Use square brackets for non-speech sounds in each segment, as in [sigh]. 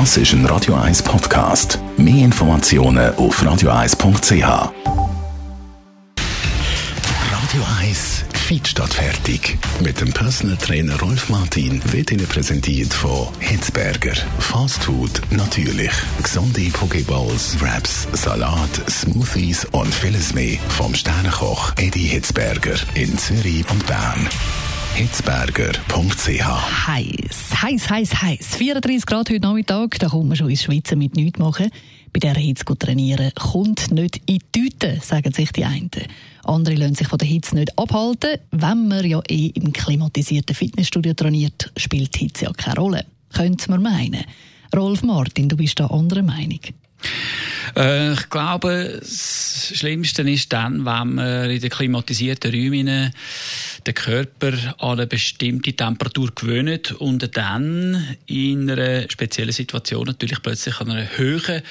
Das ist ein Radio 1 Podcast. Mehr Informationen auf radio1.ch. Radio 1 Feed statt fertig. Mit dem Personal Trainer Rolf Martin wird Ihnen präsentiert von Hitzberger. Fast Food natürlich. Gesunde Pokeballs, Wraps, Salat, Smoothies und vieles mehr vom Sternenkoch Eddie Hitzberger in Zürich und Bern hitzberger.ch. Heiß, heiß, heiß, heiß. 34 Grad heute Nachmittag, da kommt man schon ins Schwitzen mit nichts machen. Bei der Hitze gut trainieren kommt nicht in die Tüte, sagen sich die einen. Andere lassen sich von der Hitze nicht abhalten. Wenn man ja eh im klimatisierten Fitnessstudio trainiert, spielt die Hitze ja keine Rolle. Könnte man meinen. Rolf Martin, du bist da anderer Meinung. Äh, ich glaube, das Schlimmste ist dann, wenn man in den klimatisierten Räumen den Körper an eine bestimmte Temperatur gewöhnt und dann in einer speziellen Situation natürlich plötzlich an einer höheren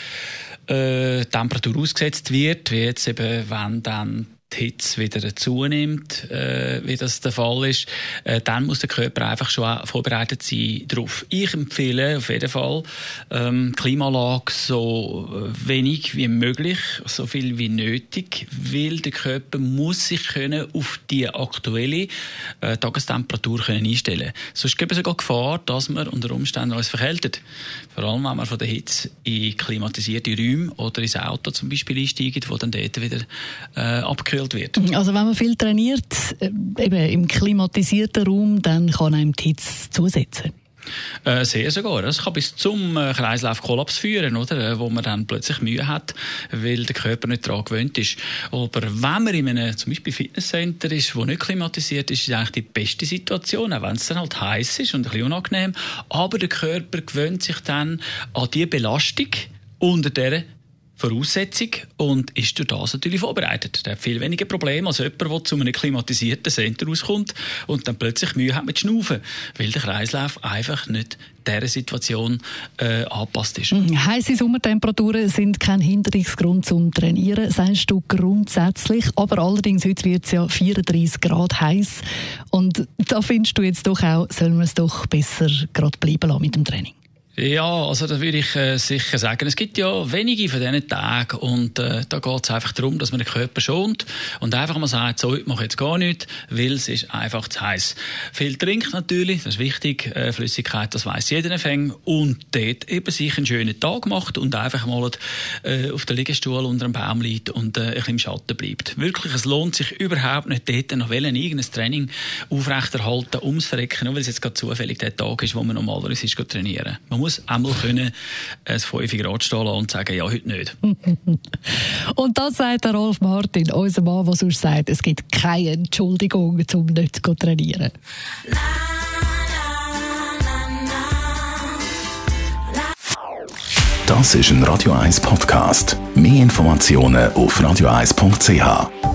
äh, Temperatur ausgesetzt wird, wie jetzt eben, wenn dann die Hitze wieder zunimmt, äh, wie das der Fall ist, äh, dann muss der Körper einfach schon vorbereitet sein darauf. Ich empfehle auf jeden Fall ähm, Klimaanlage so wenig wie möglich, so viel wie nötig, weil der Körper muss sich können auf die aktuelle äh, Tagestemperatur können einstellen. Sonst gibt es sogar Gefahr, dass man unter Umständen uns verkältet. Vor allem, wenn man von der Hitze in klimatisierte Räume oder ins Auto zum Beispiel einsteigt, wo dann dort wieder äh, abkühlt gespielt wird. Also wenn man viel trainiert, äh, eben im klimatisierten Raum, dann kann einem die Hitze zusetzen. Äh, sehr sogar. Das kann bis zum äh, Kreislaufkollaps führen, oder? Äh, wo man dann plötzlich Mühe hat, weil der Körper nicht daran gewöhnt ist. Aber wenn man in einem zum Beispiel Fitnesscenter ist, wo nicht klimatisiert ist, ist es eigentlich die beste Situation, auch wenn es dann halt heiß ist und ein bisschen unangenehm. Aber der Körper gewöhnt sich dann an die Belastung, unter der Voraussetzung und ist durch das natürlich vorbereitet. Der hat viel weniger Probleme als jemand, der zu einem klimatisierten Center rauskommt und dann plötzlich Mühe hat mit Schnaufen, weil der Kreislauf einfach nicht dieser Situation äh, angepasst ist. Mhm. Heiße Sommertemperaturen sind kein Hinderungsgrund zum Trainieren, sagst du grundsätzlich. Aber allerdings, heute wird es ja 34 Grad heiß und da findest du jetzt doch auch, sollen wir es doch besser gerade bleiben lassen mit dem Training? Ja, also da würde ich äh, sicher sagen, es gibt ja wenige von diesen Tagen und äh, da geht es einfach darum, dass man den Körper schont und einfach mal sagt, so, ich mache jetzt gar nichts, weil es ist einfach zu heiß. Viel trinkt natürlich, das ist wichtig, äh, Flüssigkeit, das weiß jeder Fäng und dort eben sich einen schönen Tag macht und einfach mal äh, auf der Liegestuhl unter einem Baum liegt und äh, ein bisschen im Schatten bleibt. Wirklich, es lohnt sich überhaupt nicht, dort noch wollen, irgendein Training aufrechterhalten, ums Verrecken, nur weil es jetzt gerade zufällig der Tag ist, wo man normalerweise ist, trainieren. Man muss einmal können ein 5 Grad stehen lassen und sagen, ja, heute nicht. [laughs] und das sagt der Rolf Martin, unser Mann, der sonst sagt, es gibt keine Entschuldigung, um nicht zu trainieren. Das ist ein Radio 1 Podcast. Mehr Informationen auf radio1.ch.